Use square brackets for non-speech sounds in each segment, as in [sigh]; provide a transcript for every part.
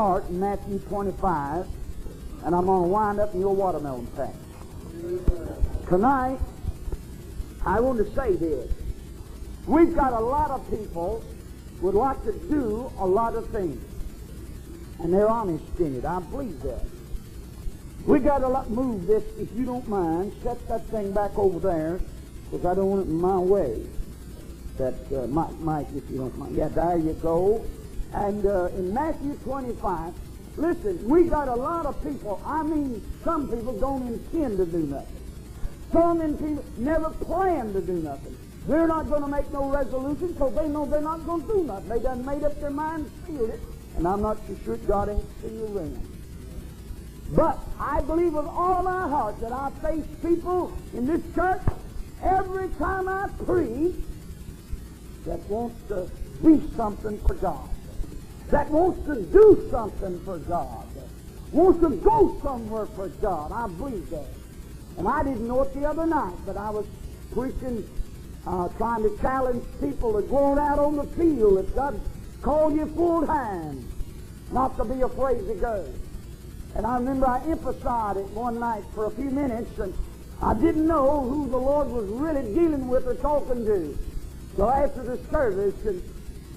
start in Matthew 25, and I'm going to wind up in your watermelon patch. Tonight, I want to say this. We've got a lot of people would like to do a lot of things, and they're honest in it. I believe that. We got to lot, move this, if you don't mind, set that thing back over there, because I don't want it in my way. That uh, Mike, Mike, if you don't mind. Yeah, there you go. And uh, in Matthew 25, listen, we got a lot of people. I mean, some people don't intend to do nothing. Some people never plan to do nothing. They're not going to make no resolution because they know they're not going to do nothing. They done made up their mind, sealed it, and I'm not so sure God ain't sealed them. But I believe with all my heart that I face people in this church every time I preach that wants to be something for God, that wants to do something for God, wants to go somewhere for God. I believe that. And I didn't know it the other night, but I was preaching, uh, trying to challenge people to go out on the field if God called you full time, not to be afraid to go. And I remember I emphasized it one night for a few minutes, and I didn't know who the Lord was really dealing with or talking to. So after the service, and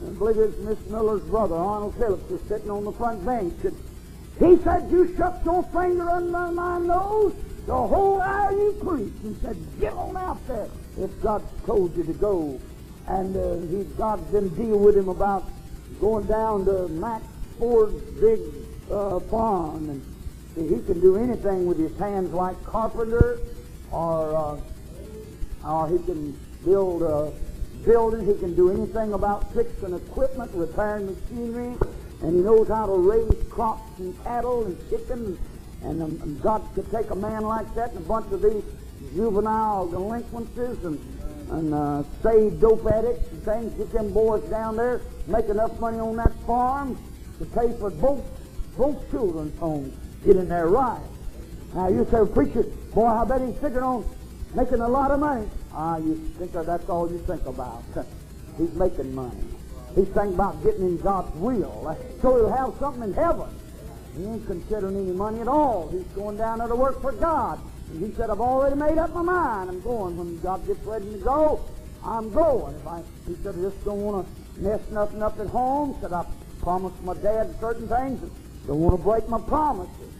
I believe it's Miss Miller's brother, Arnold Phillips, was sitting on the front bench, and he said, You shoved your finger under my nose? The whole hour you preached, and said, Get on out there. If God told you to go. And uh, he, God didn't deal with him about going down to Max Ford's big uh, farm, and see, he can do anything with his hands like carpenter, or uh, or he can build a building. He can do anything about fixing equipment, repairing machinery, and he knows how to raise crops and cattle and chickens. And um, God could take a man like that and a bunch of these juvenile delinquencies and and uh, save dope addicts and things, get them boys down there, make enough money on that farm to pay for both both children's homes. Get in there right. Now you say, preacher, boy, I bet he's figuring on making a lot of money. Ah, you think of, that's all you think about. [laughs] He's making money. He's thinking about getting in God's will, so he'll have something in heaven. He ain't considering any money at all. He's going down there to work for God. And he said, I've already made up my mind. I'm going. When God gets ready to go, I'm going. If I, he said, I just don't want to mess nothing up at home. Said, I promised my dad certain things. Don't want to break my promises.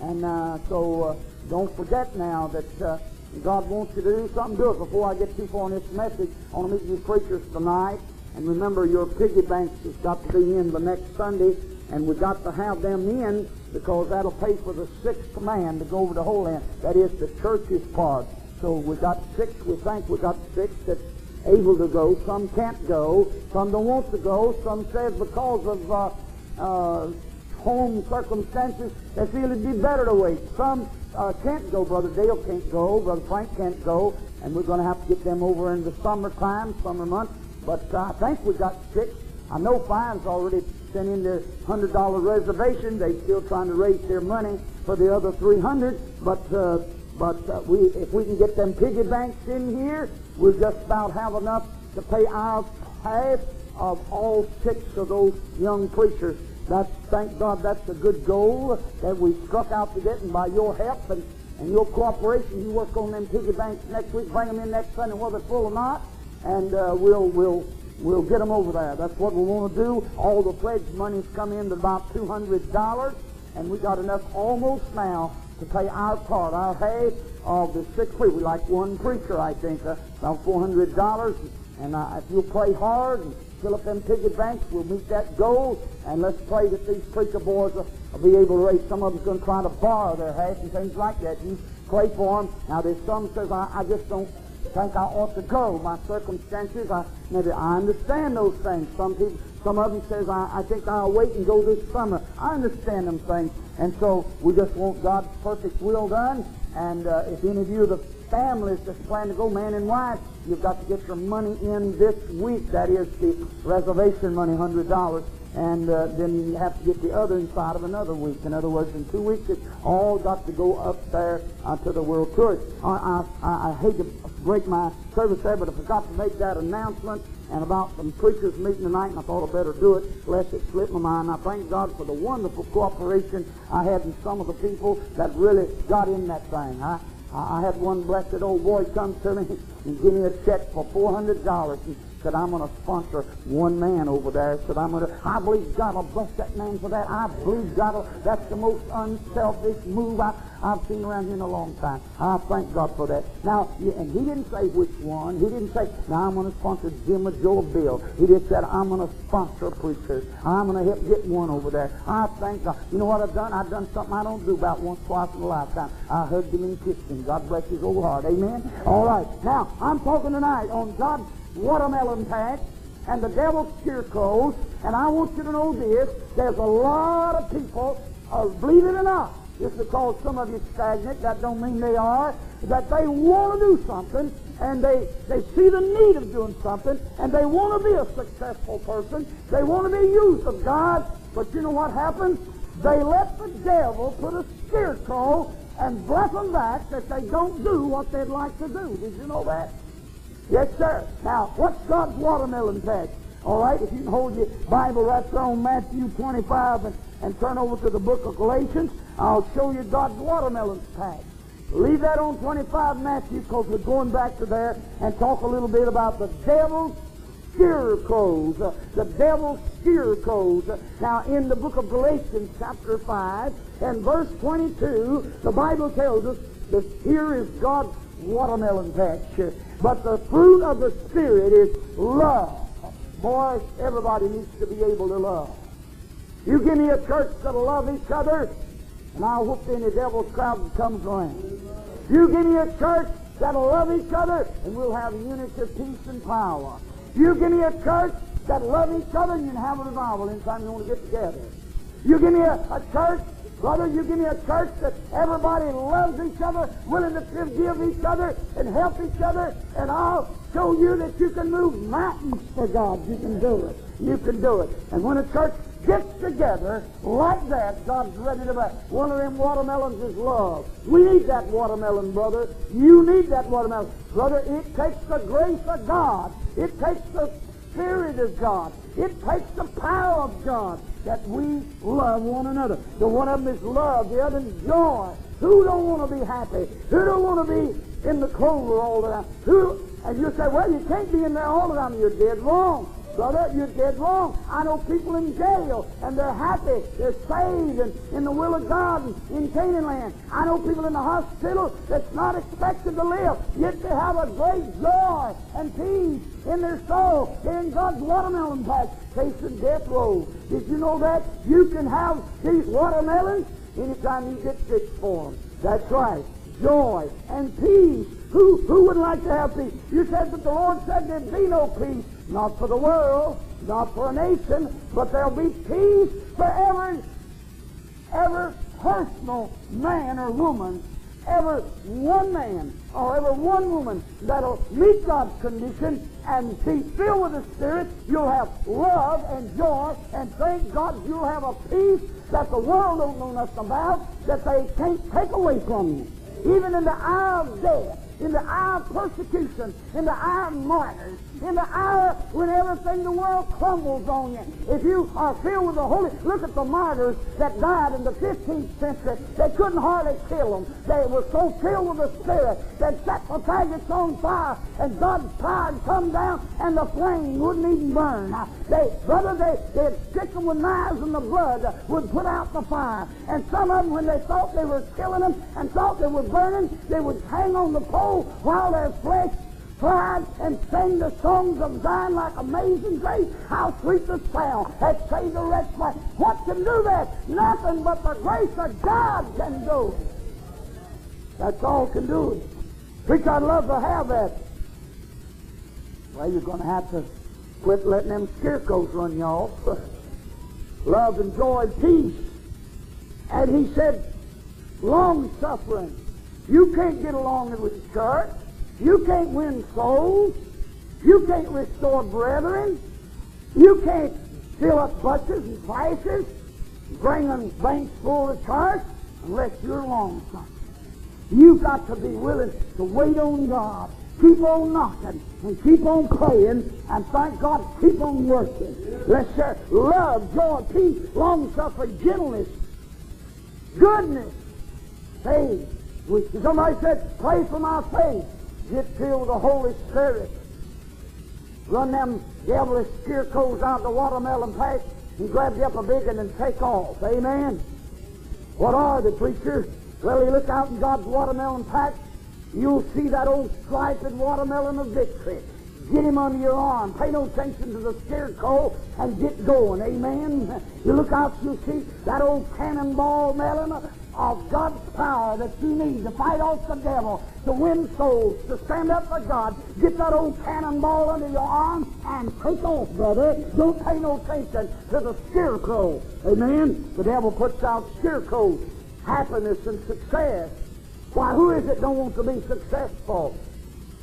And uh, so uh, don't forget now that uh, God wants you to do something. Do it before I get too far in this message. I want to meet you preachers tonight. And remember, your piggy banks has got to be in the next Sunday. And we've got to have them in because that'll pay for the sixth man to go over the whole land. That is the church's part. So we've got six, we think we've got six that's able to go. Some can't go. Some don't want to go. Some says because of uh, uh, home circumstances, they feel it'd be better to wait. Some uh, can't go. Brother Dale can't go. Brother Frank can't go. And we're going to have to get them over in the summertime, summer months. But uh, I think we got six. I know Fine's already sent in their hundred dollar reservation. They're still trying to raise their money for the other three hundred. But uh, but uh, we if we can get them piggy banks in here, we'll just about have enough to pay our half of all six of those young preachers. That's thank God that's a good goal that we struck out to get, and by your help and, and your cooperation, you work on them piggy banks next week, bring them in next Sunday, whether full or not, and uh, we'll we'll we'll get them over there. That's what we want to do. All the pledge money's come in to about two hundred dollars, and we got enough almost now to pay our part, our half of the six preachers. We like one preacher, I think, uh, about four hundred dollars. And uh, if you'll pray hard and fill up them piggy banks, we'll meet that goal. And let's pray that these preacher boys will, will be able to raise. Some of them's going to try to borrow their half and things like that. You pray for them. Now there's some says I, I just don't think I ought to go. My circumstances, I maybe I understand those things. Some people, some of them says I, I think I'll wait and go this summer. I understand them things, and so we just want God's perfect will done. And uh, if any of you, the families that's planning to go, man and wife, you've got to get your money in this week. That is the reservation money, hundred dollars. And uh, then you have to get the other inside of another week. In other words, in two weeks, it's all got to go up there uh, to the World Tour. I, I, I, I hate to break my service there, but I forgot to make that announcement. and about some preachers meeting tonight, and I thought I'd better do it, lest it slip my mind. I thank God for the wonderful cooperation I had in some of the people that really got in that thing. I, I had one blessed old boy come to me and give me a check for four hundred dollars. And said, I'm going to sponsor one man over there. Said, I'm going to, I believe God will bless that man for that. I believe God will, that's the most unselfish move I, I've seen around here in a long time. I thank God for that. Now, and he didn't say which one. He didn't say, now I'm going to sponsor Jim or Joe or Bill. He just said, I'm going to sponsor preachers. I'm going to help get one over there. I thank God. You know what I've done? I've done something I don't do about once, twice in a lifetime. I hugged him and kissed him. God bless his old heart. Amen? All right. Now, I'm talking tonight on God's watermelon patch and the devil's cheer scarecrows. And I want you to know this. There's a lot of people, uh, believe it or not, just because some of you stagnant, that don't mean they are, that they want to do something and they, they see the need of doing something and they want to be a successful person. They want to be used of God. But you know what happens? They let the devil put a scarecrow and bluff them back that they don't do what they'd like to do. Did you know that? Yes, sir. Now, what's God's watermelon patch? All right, if you can hold your Bible right there on Matthew 25 and, and turn over to the book of Galatians, I'll show you God's watermelon patch. Leave that on 25 Matthew because we're going back to there and talk a little bit about the devil's scarecrows. Uh, the devil's scarecrows. Uh, now, in the book of Galatians, chapter 5, and verse 22, the Bible tells us that here is God's watermelon patch. But the fruit of the Spirit is love. Boy, everybody needs to be able to love. You give me a church that'll love each other, and I'll whoop any devil's crowd that comes around. You give me a church that'll love each other, and we'll have unity of peace and power. You give me a church that'll love each other, and you can have a revival anytime you want to get together. You give me a, a church Brother, you give me a church that everybody loves each other, willing to forgive each other and help each other, and I'll show you that you can move mountains for God. You can do it. You can do it. And when a church gets together like that, God's ready to back. One of them watermelons is love. We need that watermelon, brother. You need that watermelon. Brother, it takes the grace of God. It takes the Spirit of God. It takes the power of God that we love one another. The one of them is love, the other is joy. Who don't want to be happy? Who don't want to be in the cold all the time? Who? And you say, well, you can't be in there all the time. You're dead wrong. Brother, you're dead wrong. I know people in jail, and they're happy. They're saved and in the will of God and in Canaan land. I know people in the hospital that's not expected to live, yet they have a great joy and peace in their soul. They're in God's watermelon patch, facing death row. Did you know that? You can have these watermelons anytime you get sick for them. That's right. Joy and peace. Who, who would like to have peace? You said that the Lord said there'd be no peace. Not for the world, not for a nation, but there'll be peace for every, every personal man or woman, every one man or every one woman that'll meet God's condition and be filled with the Spirit. You'll have love and joy, and thank God you'll have a peace that the world don't know nothing about, that they can't take away from you. Even in the hour of death, in the hour of persecution, in the hour of martyrs, in the hour when everything in the world crumbles on you. If you are filled with the Holy, look at the martyrs that died in the 15th century. They couldn't hardly kill them. They were so filled with the Spirit that set the faggots on fire, and God's power come down, and the flame wouldn't even burn. They, brother, they, they'd stick them with knives, and the blood would put out the fire. And some of them, when they thought they were killing them and thought they were burning, they would hang on the pole while their flesh cried and sing the songs of Zion like amazing grace. How sweet the sound that saved a wretch What can do that? Nothing but the grace of God can do. That's all can do. Preacher, I'd love to have that. Well, you're going to have to quit letting them scarecrows run you off. [laughs] love and joy and peace. And he said, long suffering. You can't get along with the church. You can't win souls. You can't restore brethren. You can't fill up buses and prices, bring them banks full of church unless you're long suffering. You've got to be willing to wait on God keep on knocking and keep on praying and thank God, keep on working. Let's share love, joy, peace, long suffering, gentleness, goodness, faith. Somebody said, pray for my faith. Get filled with the Holy Spirit. Run them devilish scarecrows out of the watermelon patch and grab you up a big one and take off. Amen. What are the preacher? Well, you look out in God's watermelon patch, you'll see that old striped watermelon of victory. Get him under your arm. Pay no attention to the scarecrow and get going. Amen. You look out, you'll see that old cannonball melon of God's power that you need to fight off the devil, to win souls, to stand up for God. Get that old cannonball under your arm and take off, brother. Don't pay no attention to the scarecrow. Amen. The devil puts out scarecrows, happiness and success. Why, who is it don't want to be successful?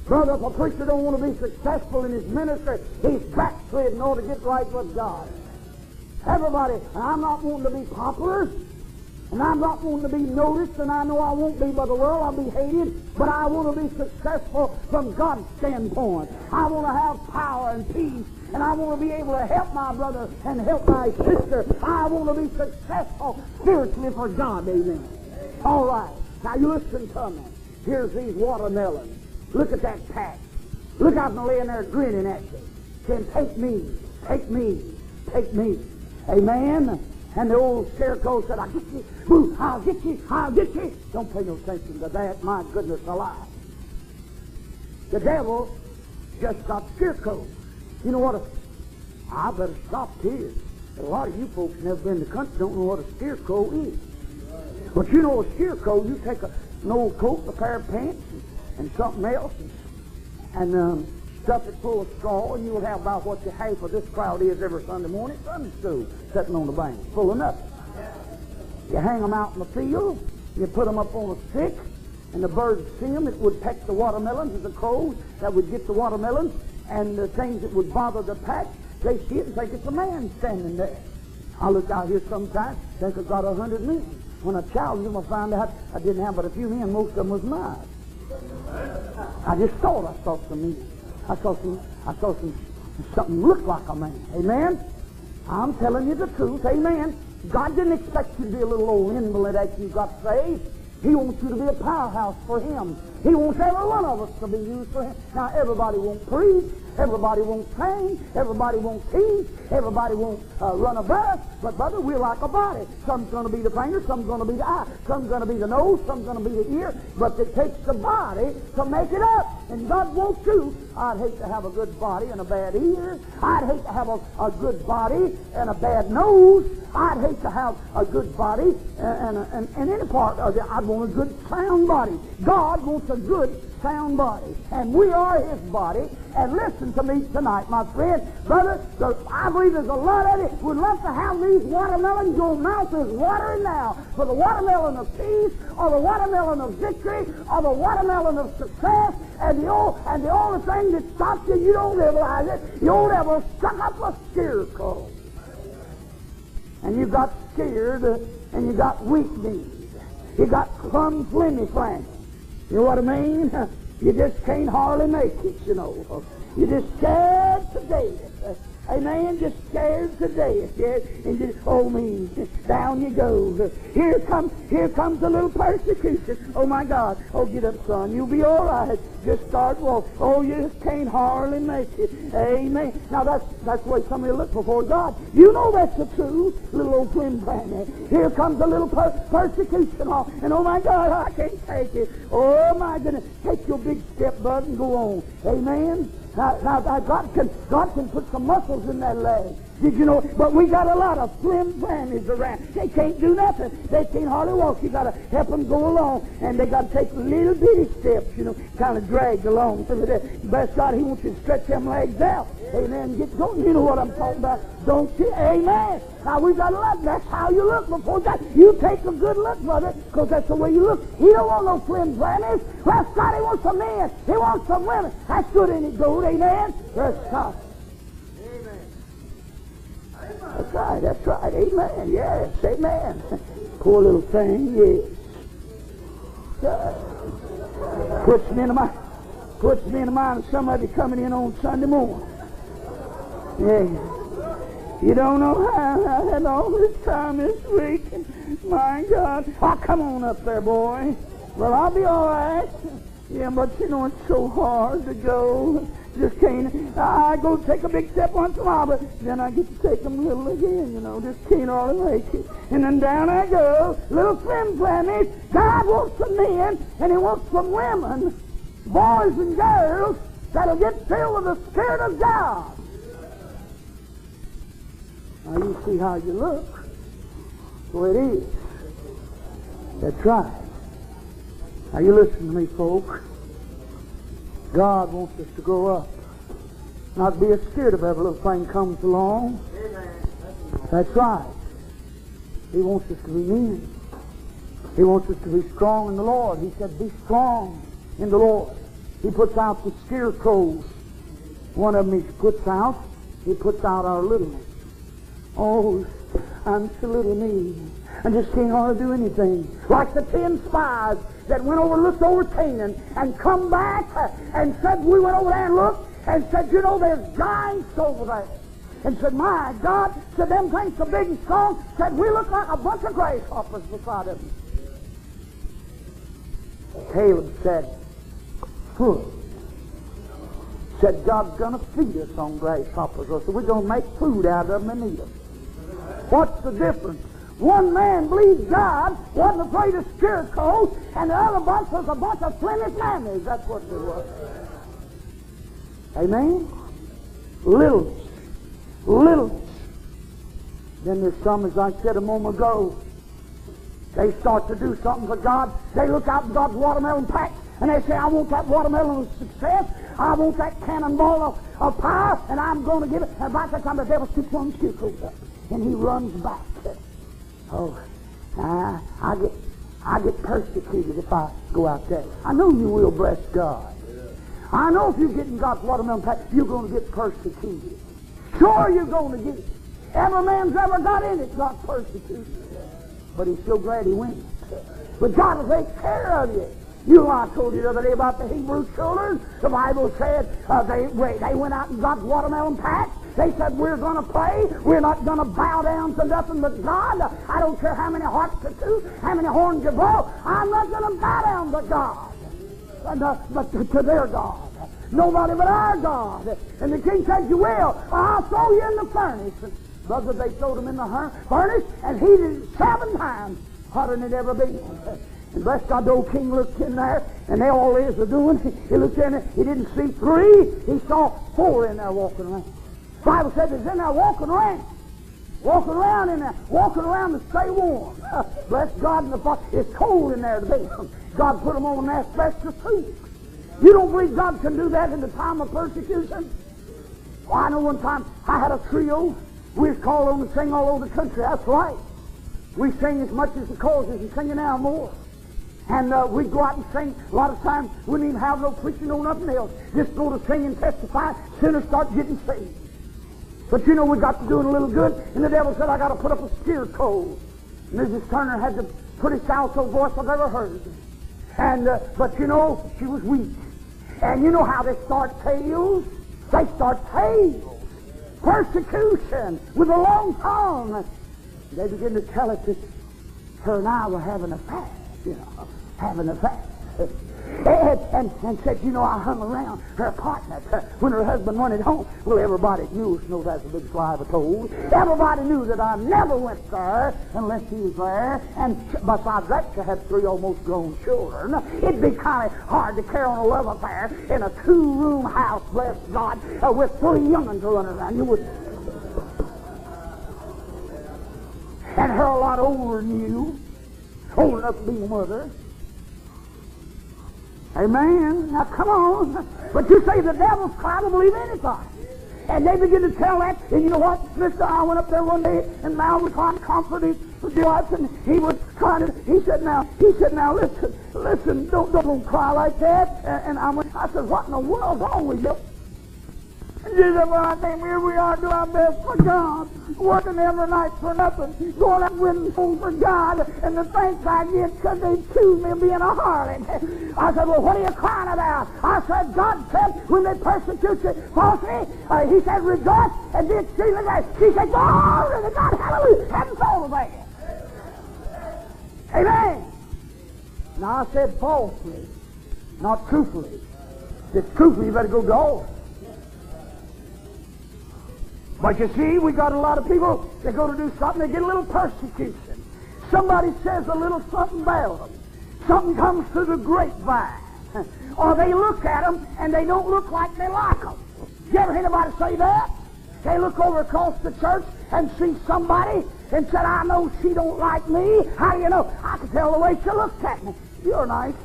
Brother, if a preacher don't want to be successful in his ministry, he's backslid in order to get right with God. Everybody, I'm not wanting to be popular. And I'm not wanting to be noticed, and I know I won't be by the world. I'll be hated, but I want to be successful from God's standpoint. I want to have power and peace, and I want to be able to help my brother and help my sister. I want to be successful spiritually for God. Amen. All right. Now you listen to me. Here's these watermelons. Look at that patch. Look out and laying there grinning at you. Saying, take me, take me, take me. Amen. And the old scarecrow said, I'll get you. Boo, I'll get you. I'll get you. Don't pay no attention to that. My goodness alive. The devil just got scarecrow. You know what? I better stop here. A lot of you folks never been to the country don't know what a scarecrow is. But you know a scarecrow, you take a, an old coat, a pair of pants, and, and something else, and, and um, stuff it full of straw, and you'll have about what the half of this crowd is every Sunday morning Sunday school, sitting on the bank, full of nothing. You hang them out in the field, you put them up on a stick, and the birds see them. It would peck the watermelons, and the crows that would get the watermelons, and the things that would bother the pack, they see it and think it's a man standing there. I look out here sometimes, think I've got a hundred men. When I challenged them, I found out I didn't have but a few men. Most of them was mine. I just thought I saw some men. I saw some, I saw some, something look like a man. Amen? I'm telling you the truth. Amen. God didn't expect you to be a little old invalid after you got saved. He wants you to be a powerhouse for Him. He wants every one of us to be used for Him. Now, everybody won't preach. Everybody won't sing. Everybody won't teach. Everybody won't uh, run a bus. But, brother, we're like a body. Some's going to be the finger. Some's going to be the eye. Some's going to be the nose. Some's going to be the ear. But it takes the body to make it up. And God wants you. I'd hate to have a good body and a bad ear. I'd hate to have a, a good body and a bad nose. I'd hate to have a good body and, and, and, and any part of it. I'd want a good sound body. God wants a good sound body. And we are His body. And listen to me tonight, my friend. Brother, there, I believe there's a lot of it. Would love to have these watermelons. Your mouth is watering now for the watermelon of peace, or the watermelon of victory, or the watermelon of success. And the, old, and the only thing that stops you, you don't realize it, the old devil stuck up a scarecrow. And you got scared, and you got weak knees. You got plumb flimmy flam. You know what I mean? [laughs] You just can't hardly make it, you know. You're just scared to death. Amen. Just scared to death. Yes. And just, oh me, down you go. Here comes, here comes a little persecution. Oh my God. Oh, get up, son. You'll be all right. Just start walking. Oh, you just can't hardly make it. Amen. Now that's that's the way some of you look before God. You know that's the truth. Little old Slim Brandy. Here comes a little per- persecution. Oh, and oh my God, I can't take it. Oh my goodness. Take your big step, bud, and go on. Amen. Now, now, God can God can put some muscles in that leg. Did you know? But we got a lot of slim brandies around. They can't do nothing. They can't hardly walk. You got to help them go along, and they got to take little bitty steps. You know, kind of drag along. Bless God, He wants you to stretch them legs out. Amen. Get going. You know what I'm talking about, don't you? Amen. Now we've got a lot. That's how you look before God. You take a good look, brother, because that's the way you look. He don't want no slim brandies. Bless God, He wants some men. He wants some women. That's good, ain't it, gold? Amen. Bless God. That's right, that's right. Amen. Yes, amen. [laughs] Poor little thing, yes. Uh, puts me into my puts me in mind of somebody coming in on Sunday morning. Yeah. You don't know how I had all this time this week. My God. Oh, come on up there, boy. Well, I'll be all right. Yeah, but you know, it's so hard to go. Just can't. I go take a big step once in a while, but then I get to take them little again, you know. Just can't hardly make it. And then down I go, little flim flammies. God wants some men, and He wants some women, boys and girls, that'll get filled with the Spirit of God. Now you see how you look. So it is. That's right. Now you listen to me, folks. God wants us to grow up. Not be scared of every little thing comes along. That's right. He wants us to be men. He wants us to be strong in the Lord. He said, be strong in the Lord. He puts out the scarecrows. One of them he puts out, he puts out our littleness. Oh, I'm so little me. I just can't hardly do anything. Like the ten spies that went over, looked over Canaan, and come back and said, we went over there and looked, and said, you know, there's giants over there. And said, my God, said them things so big and strong, said we look like a bunch of grasshoppers beside them. Caleb said, food. Said God's going to feed us on grasshoppers, or so we're going to make food out of them and eat them. What's the difference? One man believed God, wasn't afraid of scarecrows, and the other bunch was a bunch of Flemish mammies. That's what they were. Amen? Little. Little. Then there's some, as I said a moment ago, they start to do something for God. They look out in God's watermelon patch, and they say, I want that watermelon of success. I want that cannonball of, of power, and I'm going to give it. And about that time, the devil sticks one the up, and he runs back. Oh, I, I get I get persecuted if I go out there. I know you will, bless God. I know if you get in God's watermelon patch, you're going to get persecuted. Sure, you're going to get it. Every man's ever got in it got persecuted. But he's so glad he went. But God will take care of you. You know, I told you the other day about the Hebrew children. The Bible said uh, they, they went out and got watermelon patch. They said, we're going to pray. We're not going to bow down to nothing but God. I don't care how many harps you toot, how many horns you blow. I'm not going to bow down to God, uh, but to, their God. Nobody but our God. And the king said, you will. I'll throw you in the furnace. Brother, they throwed him in the furnace and heated it seven times hotter than it ever been. And bless God, the old king looked in there, and they all is are doing. He looked in there, he didn't see three, he saw four in there walking around. Bible says he's in there walking around. Walking around in there, walking around to stay warm. [laughs] bless God in the fire. It's cold in there today. [laughs] God put them on an asbestos suit. You don't believe God can do that in the time of persecution? Well, I know one time I had a trio. We was called on to sing all over the country. That's right. We sing as much as the choruses and singing now more. And uh, we'd go out and sing. A lot of times we didn't even have no preaching, no nothing else. Just go to sing and testify. Sinners start getting saved. But you know, we got to doing a little good, and the devil said, I got to put up a steer code. Mrs. Turner had the prettiest alto voice I've ever heard. And, uh, but you know, she was weak. And you know how they start tales? They start tales. Persecution with a long tongue. They begin to tell it that her and I were having a fast, you know, having a fast. [laughs] And, and, and, said, you know, I hung around her apartment uh, when her husband wanted home. Well, everybody knew, knows that's a big of a toad. Everybody knew that I never went there unless he was there. And besides that, she had three almost grown children. It'd be kind of hard to carry on a love affair in a two-room house, bless God, uh, with three young'uns running around. You would and her a lot older than you, old enough to be a mother. Amen. Now come on. But you say the devil's trying to believe anything. And they begin to tell that, and you know what? Mr. I went up there one day, and Mal was trying to comfort his wife, and he was trying to, he said, now, he said, now, listen, listen, don't, don't, don't cry like that. And, and I went, I said, what in the world's wrong with you? Jesus, well, I think here we are doing our best for God, working every night for nothing, going out winning souls for God, and the thanks I get because they accuse me of being a harlot. I said, well, what are you crying about? I said, God said, when they persecute you falsely, uh, he said, rejoice and be exceedingly glad. She said, glory to God, hallelujah, heaven's all the Amen. Now I said falsely, not truthfully. If it's truthfully, you better go to but you see, we got a lot of people, they go to do something, they get a little persecution. Somebody says a little something about them. Something comes through the grapevine. [laughs] or they look at them and they don't look like they like them. You ever hear anybody say that? They look over across the church and see somebody and said, I know she don't like me. How do you know? I can tell the way she looks at me. You're nice.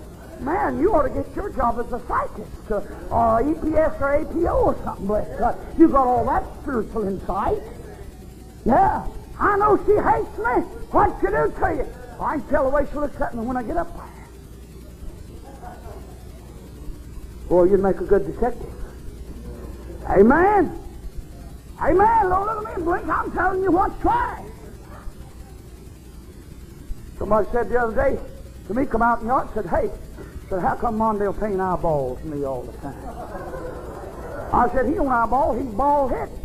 Man, you ought to get your job as a psychic, uh, or EPS or APO or something, bless God. You got all that spiritual insight. Yeah, I know she hates me. What'd she do to you? I can tell the way she looks at me when I get up. Boy, you'd make a good detective. Amen. Amen. Don't look at me blink. I'm telling you what's right. Somebody said the other day to me, come out in the yard said, hey, said, how come Mondale paint eyeballs me all the time? I said, he don't eyeball, he's bald headed.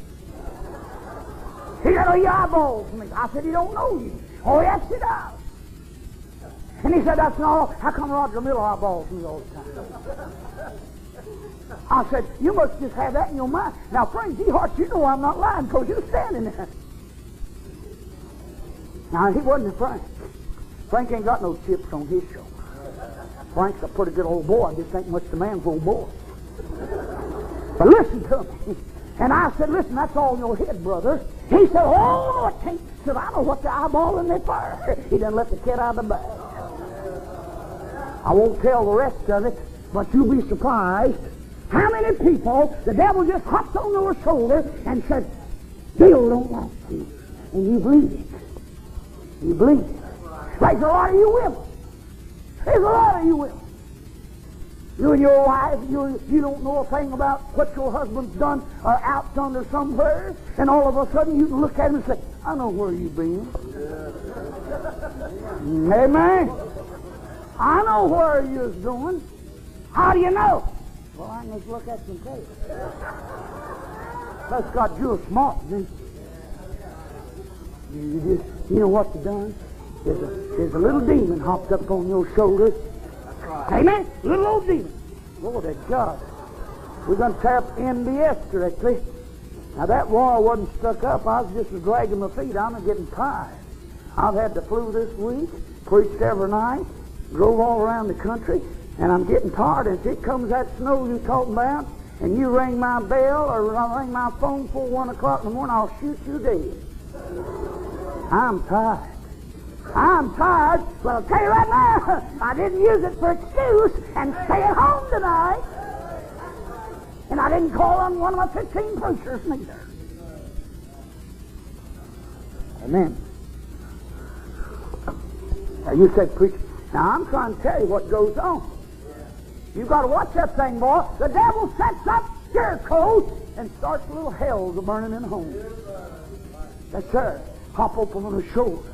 He said, oh, he eyeballs me. I said, he don't know you. Oh, yes, he does. And he said, that's not all. How come Roger Miller eyeballs me all the time? I said, you must just have that in your mind. Now, Frank G. Hart, you know I'm not lying because you're standing there. Now, he wasn't a Frank. Frank ain't got no chips on his shoulder. Frank's a pretty good old boy. I just ain't much the man's old boy. But listen to me. And I said, listen, that's all in your head, brother. He said, oh, no, it can't. He said, I know what the eyeball in the fire. [laughs] He done let the cat out of the bag. I won't tell the rest of it, but you'll be surprised how many people the devil just hopped on their shoulder and said, Bill don't like you. And you believe it. You believe it. Like a lot of you women. There's a lot of you women. You and your wife, you, you don't know a thing about what your husband's done or outdone or somewhere, and all of a sudden you can look at him and say, I know where you've been. [laughs] Amen. I know where you're doing. How do you know? Well, I just look at some tape. That's got you smart, didn't you? You just, you know what you done? There's a, there's a little demon hopped up on your shoulder. Amen? Little old demon. Lord of God. We're going to tap NBS directly. Now, that wall wasn't stuck up. I was just dragging my feet. I'm getting tired. I've had the flu this week, preached every night, drove all around the country, and I'm getting tired. And if it comes that snow you're talking about, and you ring my bell or ring my phone for 1 o'clock in the morning, I'll shoot you dead. I'm tired. I'm tired, Well, I'll tell you right now, [laughs] I didn't use it for excuse and stay at home tonight. And I didn't call on one of my 15 preachers neither. Amen. Now you said preach. Now I'm trying to tell you what goes on. You've got to watch that thing, boy. The devil sets up Jericho and starts little hells burning in homes. That's sir. Hop open on the shoulder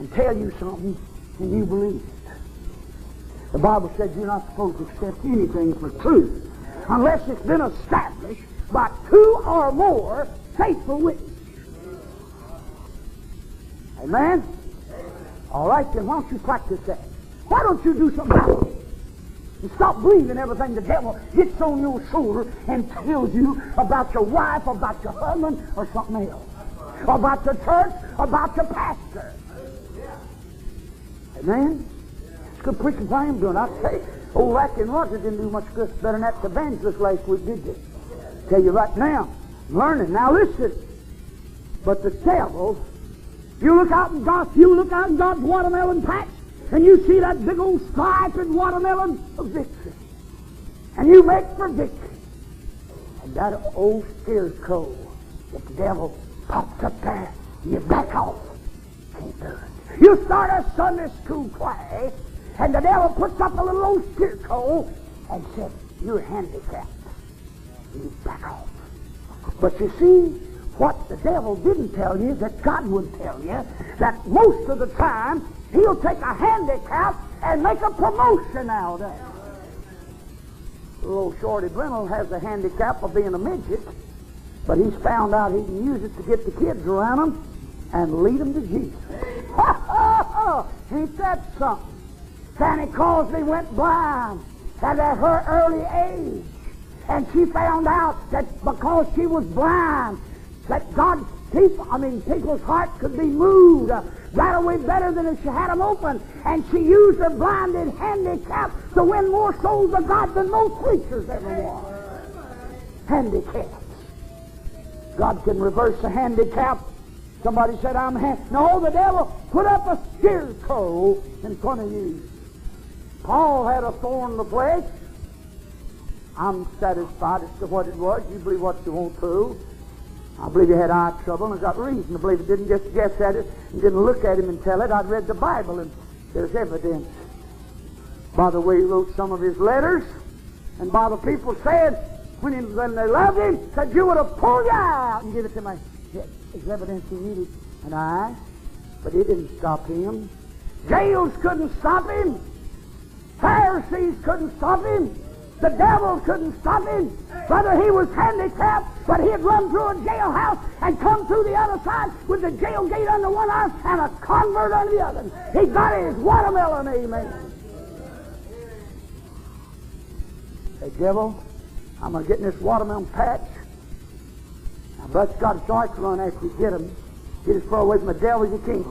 and tell you something and you believe it. The Bible says you're not supposed to accept anything for truth unless it's been established by two or more faithful witnesses. Amen? All right, then why don't you practice that? Why don't you do something about it? And stop believing everything the devil gets on your shoulder and tells you about your wife, about your husband, or something else. About your church, about your pastor. Amen? It's good preaching I am doing. I say, old Atkin Roger didn't do much good better than that evangelist last week, did you? Tell you right now, I'm learning. Now listen. But the devil, you look out in God's, you look out in God's watermelon patch, and you see that big old striped watermelon of victory. And you make for victory. And that old scarecrow that the devil pops up there, and you back off. Can't do it. You start a Sunday school class, and the devil puts up a little old scarecrow and says, You're handicapped. You back off. But you see, what the devil didn't tell you that God would tell you, that most of the time he'll take a handicap and make a promotion out of it. Little Shorty Brennell has the handicap of being a midget, but he's found out he can use it to get the kids around him and lead them to Jesus. [laughs] Ain't that something? Fanny Crosby went blind at her early age. And she found out that because she was blind, that God's people, I mean, people's hearts could be moved uh, right away better than if she had them open. And she used her blinded handicap to win more souls of God than most preachers ever won. Handicaps. God can reverse a handicap. Somebody said, I'm. No, the devil put up a scarecrow in front of you. Paul had a thorn in the flesh. I'm satisfied as to what it was. You believe what you want to. I believe he had eye trouble, and I got reason to believe it. Didn't just guess at it and didn't look at him and tell it. I'd read the Bible, and there's evidence. By the way he wrote some of his letters, and by the people said, when, he, when they loved him, said, you would have pulled you out and give it to me. It's evidence he needed an eye, but it didn't stop him. Jails couldn't stop him. Pharisees couldn't stop him. The devil couldn't stop him. Whether he was handicapped, but he'd run through a jailhouse and come through the other side with the jail gate under one arm and a convert under the other. He got his watermelon, amen. Hey, devil, I'm going to get in this watermelon patch. But got a choice run after you get him. Get as far away from the devil as you can.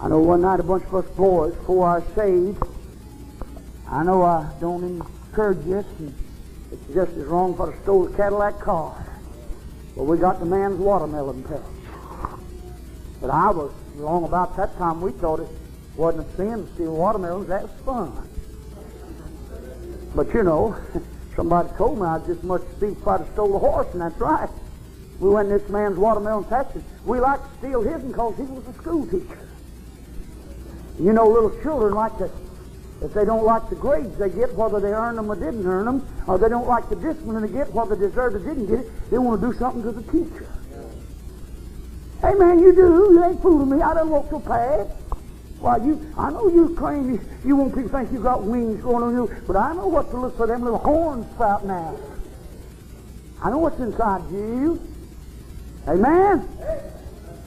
I know one night a bunch of us boys, before I saved, I know I don't encourage this, and it's just as wrong for I stole a Cadillac car. But we got the man's watermelon patch. But I was wrong about that time. We thought it wasn't a sin to steal watermelons. That was fun. But you know, [laughs] somebody told me I just much thief if I'd stole a horse, and that's right. We went in this man's watermelon patch, and we like to steal his because he was a school teacher. You know, little children like to if they don't like the grades they get, whether they earned them or didn't earn them, or they don't like the discipline they get, whether they deserved it or didn't get it, they want to do something to the teacher. Hey man, you do. You ain't fooling me. I don't walk your path. Why, you, I know you claim you, you want people to think you got wings growing on you, but I know what to look for them little horns spouting out. I know what's inside you. Amen?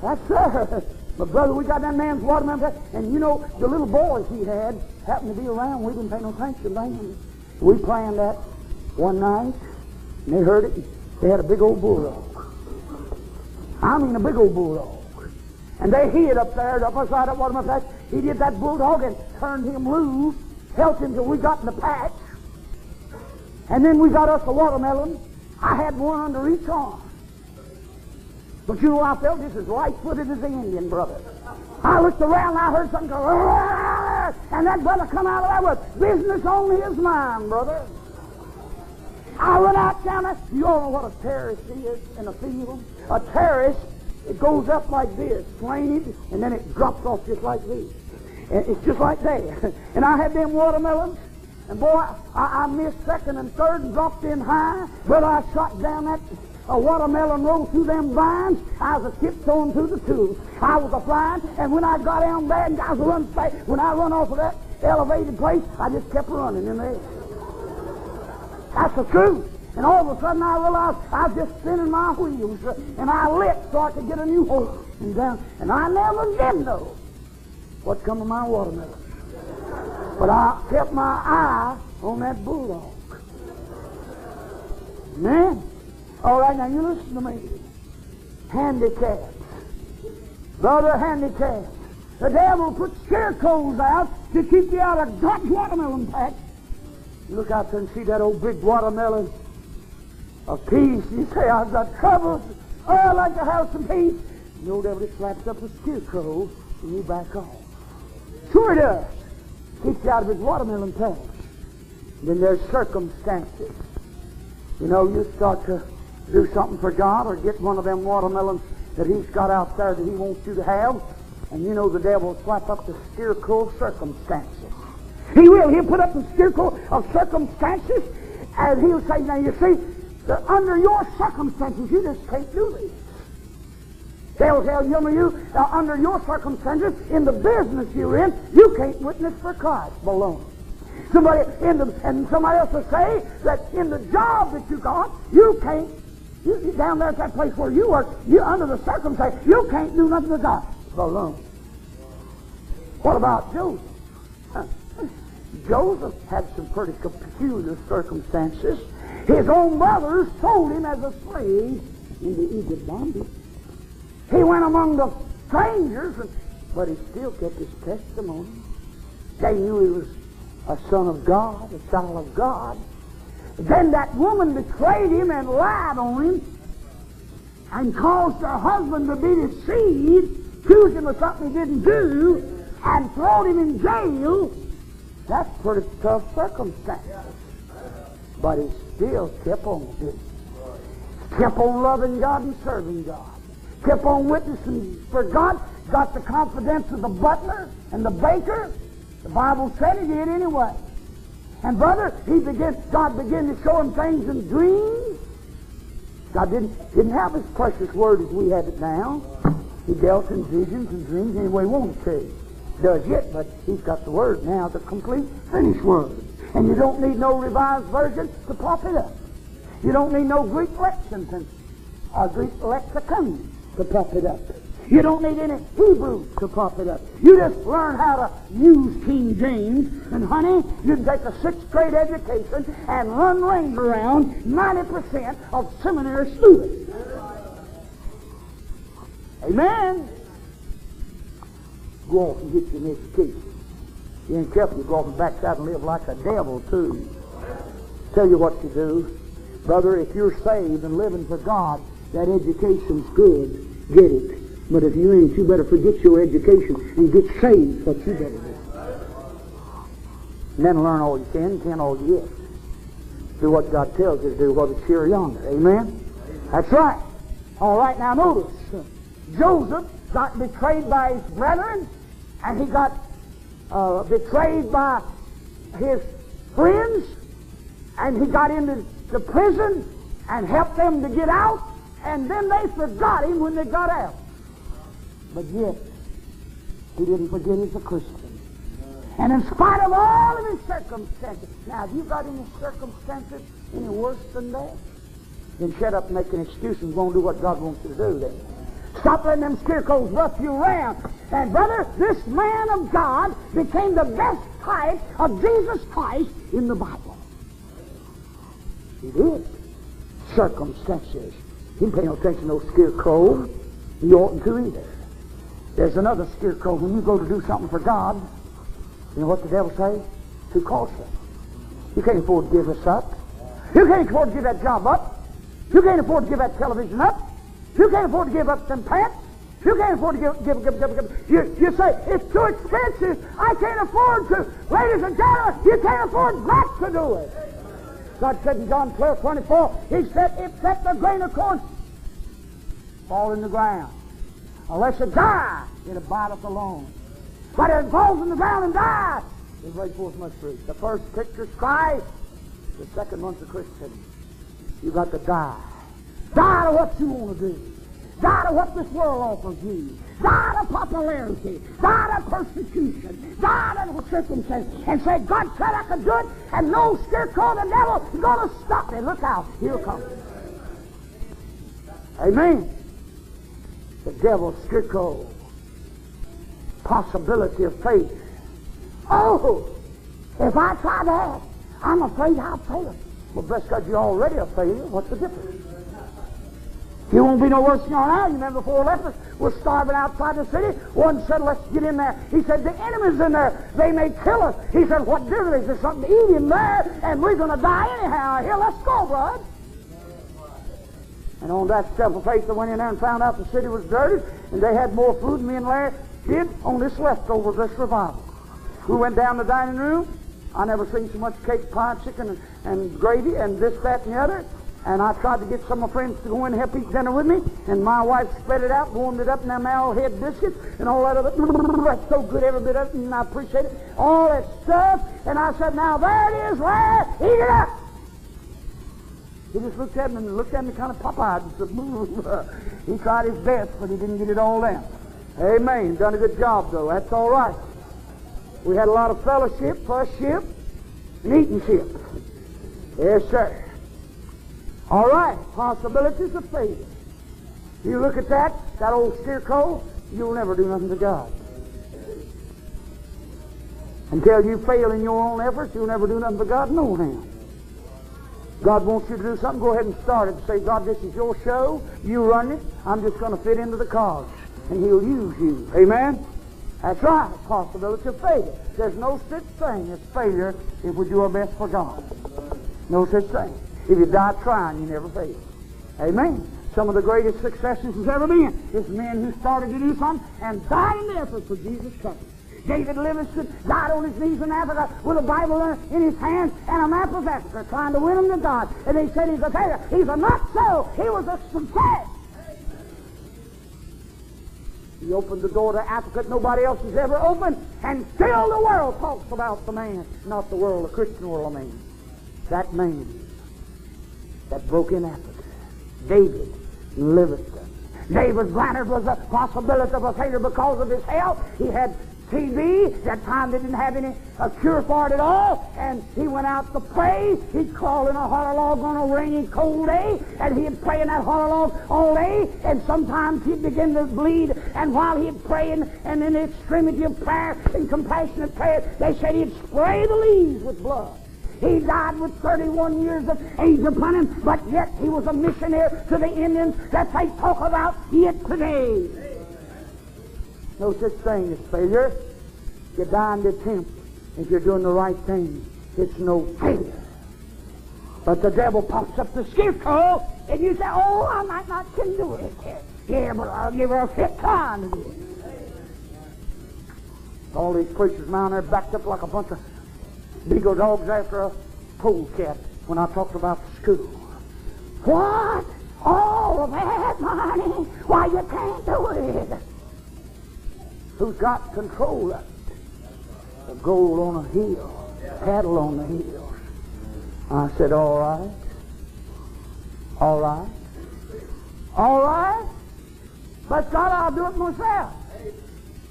That's sir. But brother, we got that man's watermelon, and you know the little boys he had happened to be around. We didn't pay no attention to them. We planned that one night, and they heard it. They had a big old bulldog. I mean, a big old bulldog. And they hid up there, up beside that watermelon patch. He did that bulldog and turned him loose, held him till we got in the patch. And then we got us a watermelon. I had one under each arm. But you know, I felt just as light-footed as the Indian brother. I looked around and I heard something go, and that brother come out of there with business on his mind, brother. I run out down there. You all know what a terrace is in a field? A terrace, it goes up like this, slanted, and then it drops off just like this. And it's just like that. [laughs] And I had them watermelons, and boy, I, I missed second and third and dropped in high, but I shot down that a watermelon rolled through them vines. I was a tiptoeing through the tubes. I was a flying, and when I got down there and I was run fast, when I run off of that elevated place, I just kept running in there. That's the truth. And all of a sudden I realized I was just spinning my wheels, uh, and I lit so I could get a new hole. And down, and I never did know what come of my watermelon. But I kept my eye on that bulldog. Man, all right, now you listen to me. Handicaps. Brother, handicaps. The devil put scarecrows out to keep you out of God's watermelon patch. Look out there and see that old big watermelon of peace. You say, I've got troubles. Oh, I'd like to have some peace. The old devil slaps up a scarecrow and you back off. Sure it does. Keeps you out of his watermelon patch. Then there's circumstances. You know, you start to do something for God or get one of them watermelons that he's got out there that he wants you to have. And you know the devil will slap up the scarecrow of circumstances. He will. He'll put up the scarecrow of circumstances and he'll say, now you see, that under your circumstances, you just can't do this. They'll tell you, you under your circumstances, in the business you're in, you can't witness for Christ. Baloney. Somebody in the, and somebody else will say that in the job that you got, you can't, you, down there at that place where you work, you under the circumstances, you can't do nothing for God. Baloney. What about Joseph? Joseph had some pretty peculiar circumstances. His own brothers sold him as a slave into Egypt bondage. He went among the strangers, but he still kept his testimony. They knew he was a son of God, a child of God. Then that woman betrayed him and lied on him and caused her husband to be deceived, accused him of something he didn't do, and thrown him in jail. That's pretty tough circumstances. But he still kept on doing Kept on loving God and serving God. Kept on witnessing for God. Got the confidence of the butler and the baker. The Bible said he did anyway. And brother, he began, God began to show him things in dreams. God didn't, didn't have his precious word as we have it now. He dealt in visions and dreams any way he wanted to. Does yet, but he's got the word now, the complete finished word. And you don't need no revised version to prop it up. You don't need no Greek lexicon or Greek lexicon to prop it up. You don't need any Hebrew to prop it up. You just learn how to use King James, and honey, you can take a sixth grade education and run rings around 90% of seminary students. Amen. Go off and get you an education. You ain't careful, you go off and backside and live like a devil, too. Tell you what to do. Brother, if you're saved and living for God, that education's good. Get it. But if you ain't, you better forget your education and get saved, what you better do. And then learn all you can, can all you get. Do what God tells you to do, whether it's here or yonder. Amen? That's right. All right, now notice. Joseph got betrayed by his brethren, and he got uh, betrayed by his friends, and he got into the prison and helped them to get out, and then they forgot him when they got out. But yet, he didn't forget he's a Christian. And in spite of all of his circumstances, now, have you got any circumstances any worse than that? Then shut up and make an excuse and go and do what God wants you to do then. Stop letting them scarecrows rough you around. And brother, this man of God became the best type of Jesus Christ in the Bible. He did. Circumstances. He didn't pay no attention to no scarecrow. He oughtn't to either. There's another scarecrow. When you go to do something for God, you know what the devil say? Too costly. You can't afford to give this up. You can't afford to give that job up. You can't afford to give that television up. You can't afford to give up them pants. You can't afford to give, give, give, give, give. You, you say, it's too expensive. I can't afford to. Ladies and gentlemen, you can't afford not to do it. God said in John 12, 24, He said, except the grain of corn fall in the ground. Unless it die, it abideth alone. But if it falls in the ground and dies, it brings forth much fruit. The first picture's Christ. The second one's the Christian. You got to die. Die to what you want to do. Die to what this world offers you. Die to popularity. Die to persecution. Die to circumstance. And say, God said I could do it, and no scarecrow the devil is going to stop me. Look out. Here comes. Amen. The devil's scarecrow. Possibility of faith. Oh, if I try that, I'm afraid I'll fail. Well, bless God, you're already a failure. What's the difference? You won't be no worse than are now. You remember four lepers were starving outside the city. One said, let's get in there. He said, the enemy's in there. They may kill us. He said, what difference? Is there's something to eat in there, and we're going to die anyhow. Here, let's go, bud. And on that step of faith, they went in there and found out the city was dirty, and they had more food than me and Larry did on this leftover, this revival. We went down the dining room. I never seen so much cake, pie, chicken, and, and gravy, and this, that, and the other. And I tried to get some of my friends to go in and help eat dinner with me. And my wife spread it out, warmed it up in them arrowhead biscuits and all that other. [laughs] That's so good, every bit of it, and I appreciate it. All that stuff. And I said, now there it is, eat it up. He just looked at me and looked at me kind of pop-eyed and said, [laughs] he tried his best, but he didn't get it all down. Amen. Done a good job, though. That's all right. We had a lot of fellowship, ship, and eating ship. Yes, sir. All right. Possibilities of failure. You look at that, that old scarecrow, you'll never do nothing to God. Until you fail in your own efforts, you'll never do nothing for God. No, now. God wants you to do something, go ahead and start it. Say, God, this is your show. You run it. I'm just going to fit into the cards. And He'll use you. Amen? That's right. Possibility of failure. There's no such thing as failure if we do our best for God. No such thing. If you die trying, you never fail. Amen? Some of the greatest successes there's ever been is men who started to do something and died in the effort for Jesus Christ. David Livingstone died on his knees in Africa with a Bible in his hand and a map of Africa trying to win them to God. And they said he's a failure. He's a not so. He was a success. He opened the door to Africa that nobody else has ever opened, and still the world talks about the man, not the world, the Christian world, I mean. That man that broke in Africa. David Livingstone. David Brainerd was a possibility of a failure because of his health. He had TB. That time they didn't have any a cure for it at all. And he went out to pray. He'd crawl in a hollow log on a rainy, cold day, and he'd pray in that hollow log all day. And sometimes he'd begin to bleed. And while he'd pray, and, and in the extremity of prayer and compassionate prayer, they said he'd spray the leaves with blood. He died with 31 years of age upon him, but yet he was a missionary to the Indians that they talk about yet today. No such thing as failure. You die in the attempt. If you're doing the right thing, it's no failure. But the devil pops up the scarecrow, and you say, Oh, I might not can do it. Yeah, but I'll give her a fit time to do it. All these preachers around there backed up like a bunch of beagle dogs after a polecat when I talked about the school. What? All of that money? Why, you can't do it who's got control of it. The gold on a hill, cattle on the hills. I said, all right. All right. All right. But God, I'll do it myself.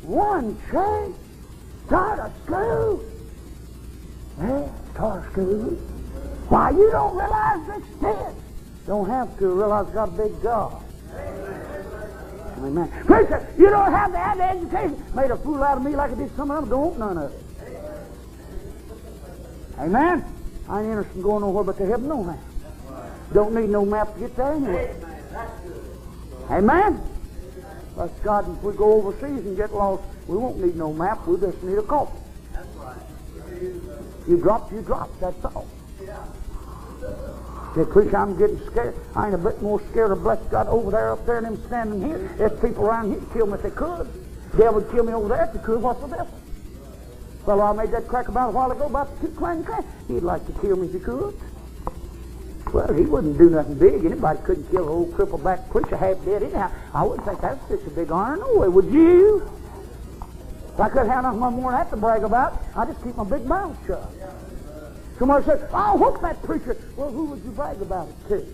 One church, start a school. Yeah, start. Why, you don't realize the extent. Don't have to realize God a big God. Amen. Preacher, you don't have to have the education. Made a fool out of me like I did some of them. Don't none of it. Amen. I ain't interested in going nowhere but to heaven no man. Don't need no map to get there anyway. Amen. Bless God, if we go overseas and get lost, we won't need no map. We just need a compass. You drop, you drop. That's all. Say, preacher, I'm getting scared. I ain't a bit more scared of blessed God over there, up there, and him standing here. There's people around here kill me if they could. Devil would kill me over there if they could. What's the difference? Well, I made that crack about a while ago about the two clang. He'd like to kill me if he could. Well, he wouldn't do nothing big. Anybody couldn't kill an old crippled back preacher half dead anyhow. I wouldn't think that's such a big honor no way, would you? If I could have nothing more than that to brag about, I'd just keep my big mouth shut. Somebody said, Oh, whoop that preacher. Well, who would you brag about it to?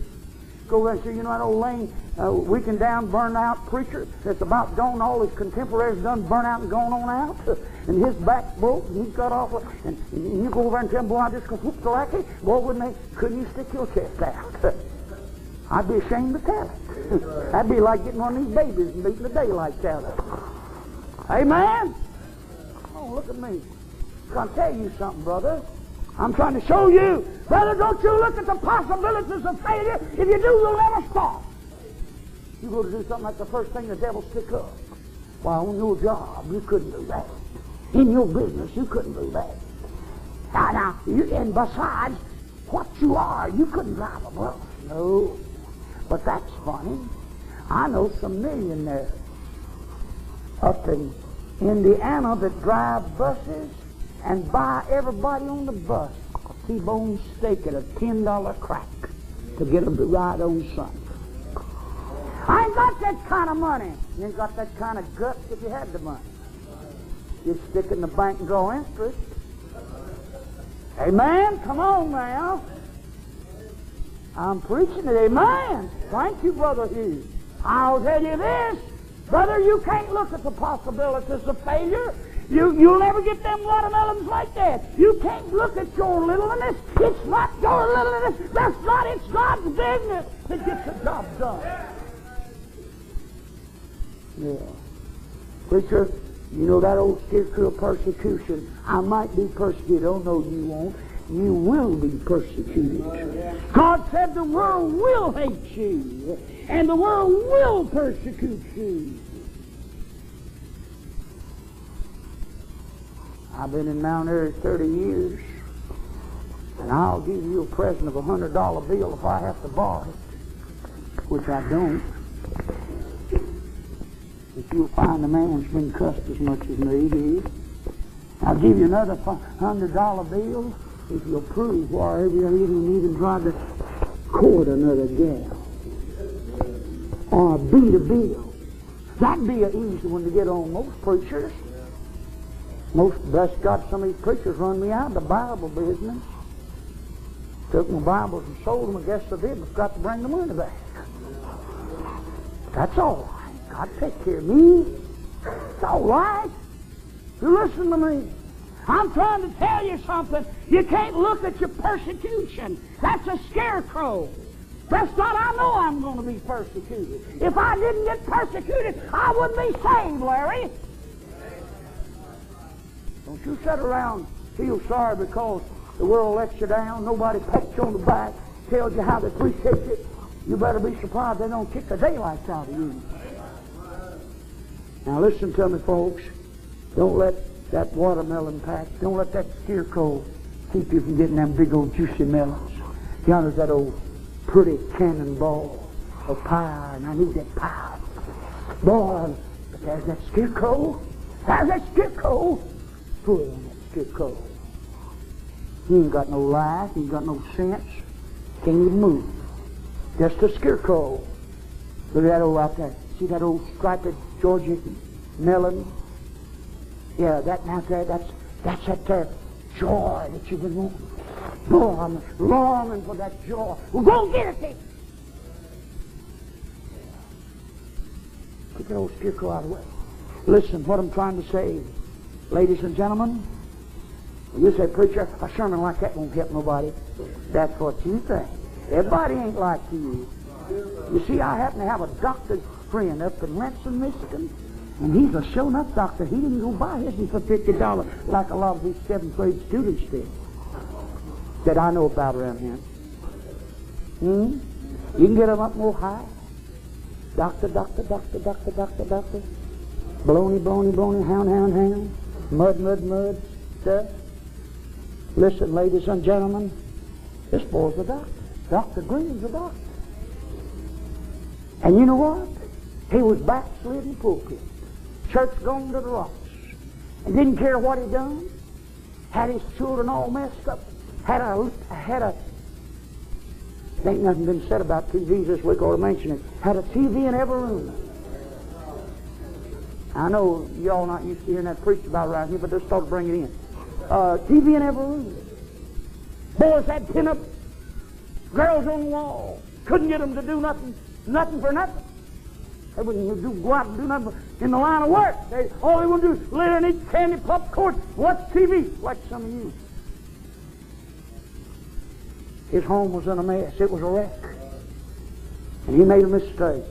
Go over and say, you know, that old lame, uh, weakened down, burned out preacher that's about gone, all his contemporaries done burnt out and gone on out, and his back broke, and he's got off, and, and you go over and tell him, boy, I just go whoop the lackey. Boy, wouldn't they, couldn't you stick your chest out? [laughs] I'd be ashamed to tell it. [laughs] That'd be like getting one of these babies and beating the daylights out of it. Amen? Oh, look at me. I'm trying to tell you something, brother. I'm trying to show you. Brother, don't you look at the possibilities of failure. If you do, you'll never stop. You go to do something like the first thing the devil stick up. Why, on your job, you couldn't do that. In your business, you couldn't do that. Now, now, you, and besides, what you are, you couldn't drive a bus. No. But that's funny. I know some millionaires up in Indiana that drive buses and buy everybody on the bus a T-bone steak at a $10 crack to get them to ride on Sunday. I ain't got that kind of money. You ain't got that kind of guts if you had the money. You stick in the bank and draw interest. Amen? Come on now. I'm preaching it. Amen. Thank you, Brother Hughes. I'll tell you this, brother, you can't look at the possibilities of failure. You, you'll never get them watermelons like that. You can't look at your littleness. It's not your littleness. That's not. It's God's business that gets the job done. Yeah. Preacher, you know that old scripture of persecution. I might be persecuted. Oh, no, you won't. You will be persecuted. God said the world will hate you, and the world will persecute you. I've been in Mount Airy 30 years, and I'll give you a present of a $100 bill if I have to borrow it, which I don't. If you'll find a man that's been cussed as much as me, he, I'll give you another $100 bill if you'll prove why you even even tried to court another gal or beat a bill. That'd be an easy one to get on most preachers. Most, bless God, some of these preachers run me out of the Bible business. Took my Bibles and sold them. I guess they did, but got to bring the money back. That's all right. God take care of me. It's all right. You listen to me. I'm trying to tell you something. You can't look at your persecution. That's a scarecrow. That's not, I know I'm going to be persecuted. If I didn't get persecuted, I wouldn't be saved, Larry. Don't you sit around feel sorry because the world lets you down. Nobody pats you on the back, tells you how they appreciate you. You better be surprised they don't kick the daylights out of you. Now listen to me, folks. Don't let that watermelon patch. Don't let that scarecrow keep you from getting them big old juicy melons. Yonder's that old pretty cannonball of pie, and I need that pie. Boy, but there's that scarecrow. There's that scarecrow. Put that scarecrow. He ain't got no life. He ain't got no sense. Can't even move. Just a scarecrow. Look at that old out there. See that old striped Georgia melon? Yeah, that now there, that's that's that there joy that you've been wanting. Boy, I'm longing for that joy. Well, go get it then. Keep that old scarecrow out of the way. Listen, what I'm trying to say, ladies and gentlemen, you say, preacher, a sermon like that won't help nobody. That's what you think. Everybody ain't like you. You see, I happen to have a doctor friend up in Lansing, Michigan. And he's a show enough doctor. He didn't go buy his for fifty dollars like a lot of these seventh grade students did. That I know about around here. Hmm? You can get them up more high. Doctor, doctor, doctor, doctor, doctor, doctor. Blony, blony, blony, hound, hound, hound. Mud, mud, mud stuff. Listen, ladies and gentlemen, this boy's a doctor. Dr. Green's a doctor. And you know what? He was backslidden pulpit church gone to the rocks. And didn't care what he done. Had his children all messed up. Had a, had a, ain't nothing been said about TVs this week or to mention it. Had a TV in every room. I know y'all not used to hearing that preached about around here, but just thought to bring it in. Uh, TV in every room. Boys had pin-up girls on the wall. Couldn't get them to do nothing, nothing for nothing. They wouldn't do, go out and do nothing in the line of work. They, all they to do is lay there and eat candy, popcorn, watch TV, like some of you. His home was in a mess. It was a wreck. And he made a mistake,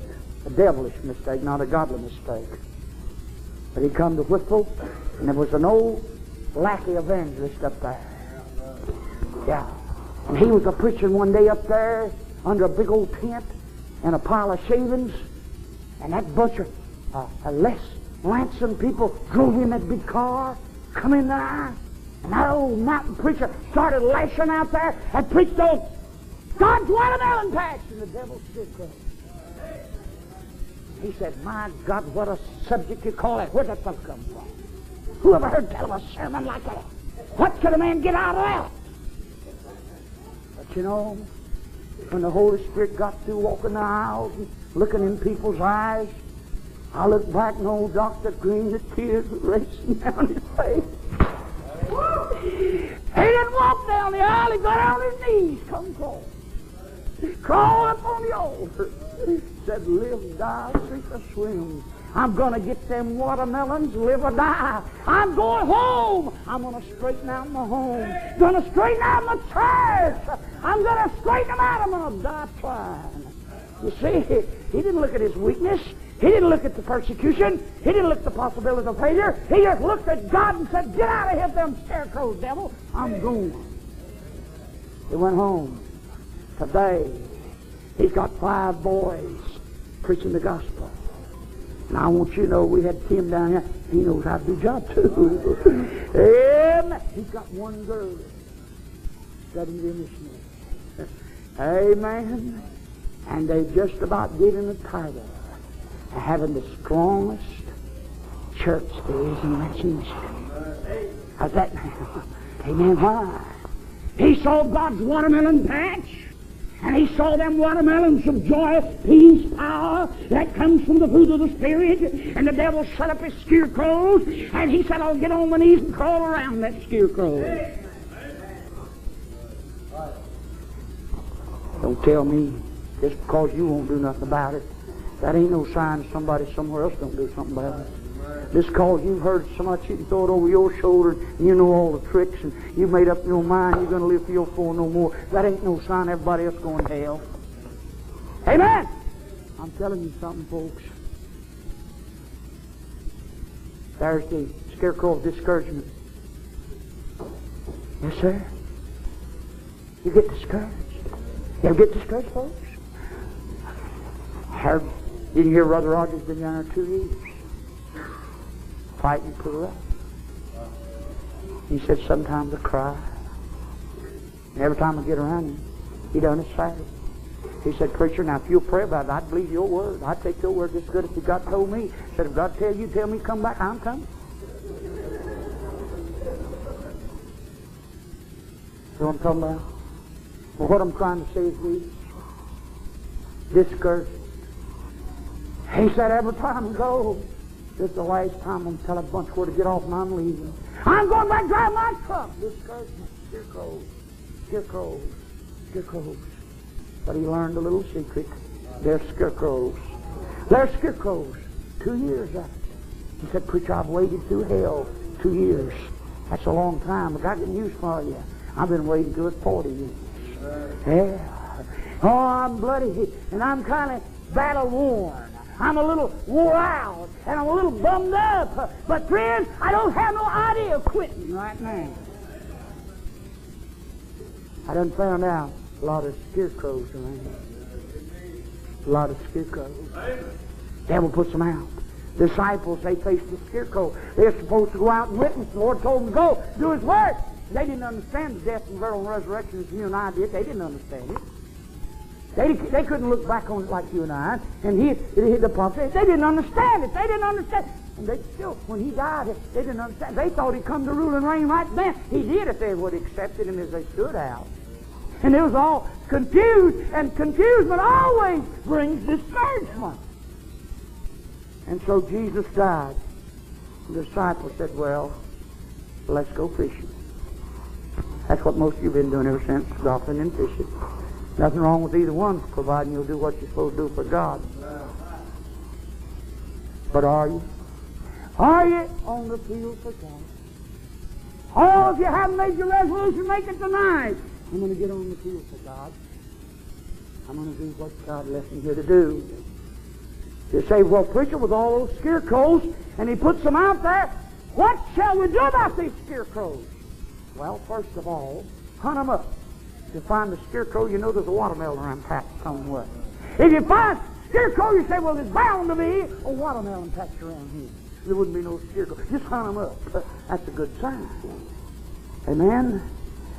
a devilish mistake, not a godly mistake. But he come to Whitfield, and there was an old lackey evangelist up there. Yeah. And he was a preaching one day up there under a big old tent and a pile of shavings. And that butcher, uh, uh, less Lansing people drove in that big car, come in there, and that old mountain preacher started lashing out there and preached on God's watermelon patch, and the devil stood there. He said, My God, what a subject you call it. Where'd that stuff come from? Who ever heard tell of a sermon like that? What could a man get out of that? But you know, when the Holy Spirit got through walking the aisles and looking in people's eyes. I looked back and old Dr. Green, the tears racing [laughs] down his face. He didn't walk down the aisle, he got on his knees, come close. crawled up on the altar, said, Live, die, sink or swim. I'm going to get them watermelons, live or die. I'm going home. I'm going to straighten out my home. Going to straighten out my church. I'm going to straighten them out. I'm going to die trying. You see, he didn't look at his weakness. He didn't look at the persecution. He didn't look at the possibility of failure. He just looked at God and said, Get out of here, them scarecrows, devil. I'm going. He went home. Today, he's got five boys preaching the gospel. And I want you to know we had Tim down here. He knows how to do job too. [laughs] and he's got one girl studying in the Amen. And they just about him the title of having the strongest church there is in Westminster. How's that now? [laughs] Amen. Why? He saw God's watermelon patch. And he saw them watermelons of joy, peace, power that comes from the fruit of the Spirit. And the devil set up his scarecrows. And he said, I'll get on my knees and crawl around that scarecrow. Don't tell me just because you won't do nothing about it. That ain't no sign somebody somewhere else don't do something about it. Just because you've heard so much, you can throw it over your shoulder, and you know all the tricks, and you've made up your mind you're going to live for your four no more. That ain't no sign everybody else going to hell. Amen. I'm telling you something, folks. There's the scarecrow of discouragement. Yes, sir. You get discouraged. You get discouraged, folks? I heard, didn't hear Brother Rogers been down there two years fighting us. He said, sometimes I cry. And every time I get around him, he done it sad. He said, Preacher, now if you'll pray about it, I'd believe your word. I'd take your word just good as if God told me. He said, if God tell you, tell me come back, I'm coming. You know what I'm talking about? Well, what I'm trying to say is this. Discouraged. He said, every time I go, this is the last time I'm telling a bunch where to get off and I'm leaving. I'm going back drive my truck. Discouragement. Scarecrows. Scarecrows. Scarecrows. But he learned a little secret. They're scarecrows. They're scarecrows. Two years after. He said, Preacher, I've waited through hell two years. That's a long time. But I got news for you. I've been waiting through it 40 years. Yeah. Oh, I'm bloody. And I'm kind of battle worn. I'm a little wore out and I'm a little bummed up. But friends, I don't have no idea of quitting right now. I done found out a lot of scarecrows around. A lot of scarecrows. Devil puts them out. Disciples, they faced the scarecrow. They're supposed to go out and witness. The Lord told them to go, do His work. They didn't understand the death and burial and resurrection as you and I did. They didn't understand it. They, they couldn't look back on it like you and I. And he, he the prophet, they didn't understand it. They didn't understand. And they still, when he died, they didn't understand. They thought he'd come to rule and reign right then. He did if they would have accepted him as they stood out. And it was all confused, and confusion always brings discouragement. And so Jesus died. The disciples said, Well, let's go fishing. That's what most of you have been doing ever since, golfing and fishing. Nothing wrong with either one, providing you'll do what you're supposed to do for God. But are you? Are you on the field for God? Oh, if you haven't made your resolution, make it tonight. I'm going to get on the field for God. I'm going to do what God left me here to do. You say, well, preacher, with all those scarecrows, and he puts them out there, what shall we do about these scarecrows? Well, first of all, hunt them up. If you find the scarecrow, you know there's a watermelon around patch somewhere. If you find a scarecrow, you say, well, there's bound to be a watermelon patch around here. There wouldn't be no scarecrow. Just hunt them up. That's a good sign. Amen.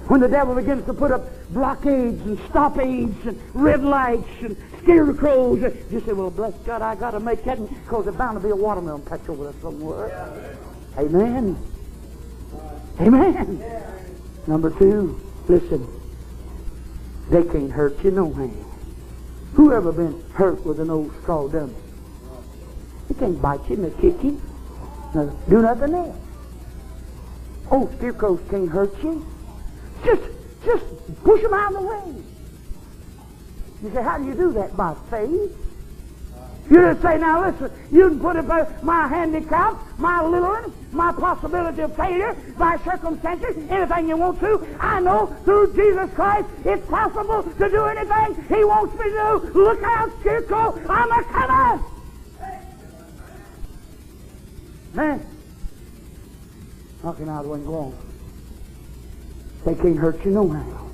When the devil begins to put up blockades and stoppades and red lights and scarecrows, you say, well, bless God, I got to make that because there's bound to be a watermelon patch over there somewhere. Yeah. Amen. Amen. Yeah. Number two, listen. They can't hurt you no hand. Who ever been hurt with an old straw dummy? He can't bite you nor kick you. Nor do nothing else. Old scarecrows can't hurt you. Just, just push them out of the way. You say, how do you do that? By faith. You just say, now listen, you can put it by my handicap, my littleness, my possibility of failure, my circumstances, anything you want to. I know through Jesus Christ it's possible to do anything He wants me to do. Look out, Chico, I'm a coming. Man, knocking out when go. They can't hurt you no how.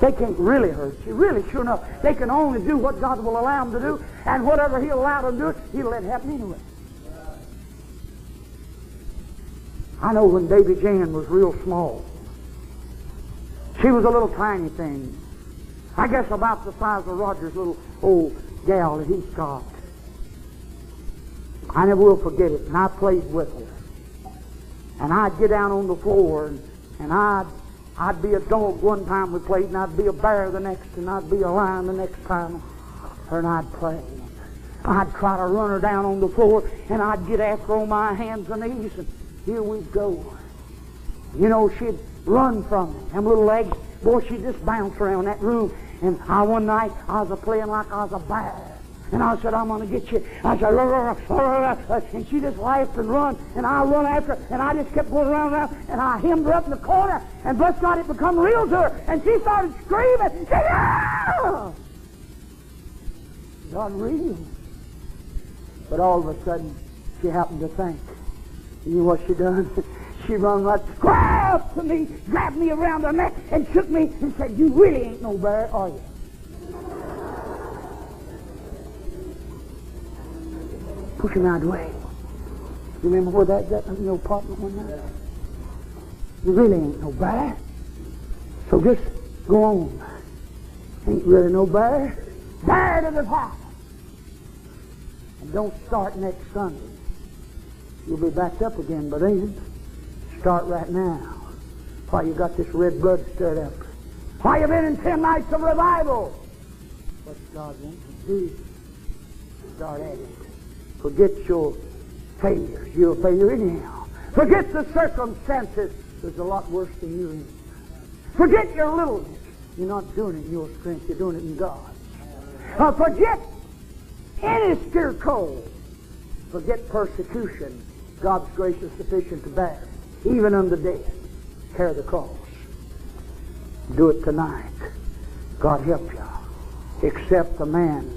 They can't really hurt you. Really, sure enough, they can only do what God will allow them to do, and whatever He'll allow them to do, He'll let happen anyway. I know when Baby Jan was real small, she was a little tiny thing. I guess about the size of Roger's little old gal that he's got. I never will forget it, and I played with her. And I'd get down on the floor, and, and I'd I'd be a dog one time we played, and I'd be a bear the next, and I'd be a lion the next time. Her and I'd play. I'd try to run her down on the floor, and I'd get after her on my hands and knees, and here we'd go. You know, she'd run from me. Them little legs, boy, she'd just bounce around that room. And I one night, I was playing like I was a bear. And I said, I'm going to get you. I said, rah, rah, rah, and she just laughed and run. And I run after her. And I just kept going around and around. And I hemmed her up in the corner. And bless God, it become real to her. And she started screaming. Yeah! It's unreal. But all of a sudden, she happened to think. You know what she done? [laughs] she run right, grabbed to me, grabbed me around the neck, and shook me and said, You really ain't no bear, are you? push him out of the way. You remember where that got in your apartment one night? You really ain't no bear. So just go on. Ain't really no bear. Bear to the top. And don't start next Sunday. You'll be backed up again by then. Start right now. Why you got this red blood stirred up. Why you been in ten nights of revival. What God wants to do. Start at it. Forget your failures. You're a failure anyhow. Forget the circumstances. There's a lot worse than you in. Forget your littleness. You're not doing it in your strength. You're doing it in God. Uh, forget any steer cold. Forget persecution. God's grace is sufficient to bear. Even unto death. Carry the cross. Do it tonight. God help you. Accept the man.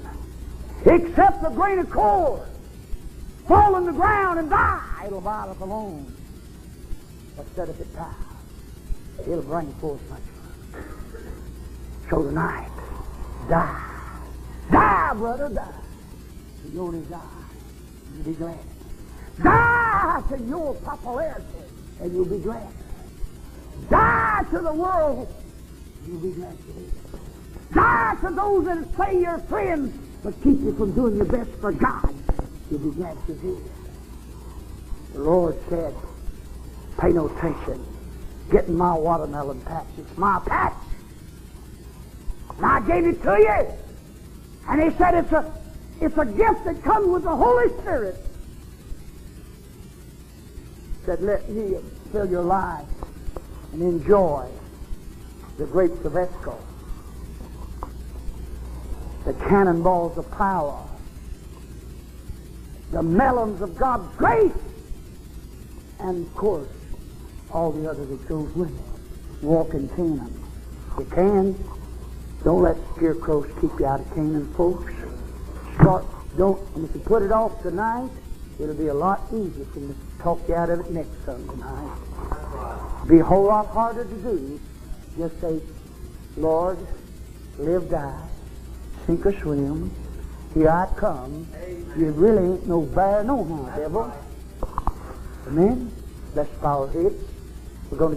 Accept the grain of corn fall on the ground and die, it'll abide us alone. But instead if it dies, it'll bring forth much fruit. So tonight, die. Die, brother, die. You only die. You'll be glad. Die to your popularity, and you'll be glad. Die to the world, you'll be glad to live. Die to those that say you're friends, but keep you from doing your best for God you'll be glad to do The Lord said, pay no attention. Getting my watermelon patch. It's my patch. And I gave it to you. And he said it's a it's a gift that comes with the Holy Spirit. Said, let me fill your life and enjoy the grapes of Eshcol, the cannonballs of power, the melons of God's grace, and of course, all the others that goes with it. Walk in Canaan. You can. Don't let scarecrows keep you out of Canaan, folks. Start, don't, and if you put it off tonight, it'll be a lot easier for me to talk you out of it next Sunday night. Be a whole lot harder to do. Just say, Lord, live, die, sink or swim, here I come. You really ain't no bear no how, devil. Amen? Let's bow our heads. We're going to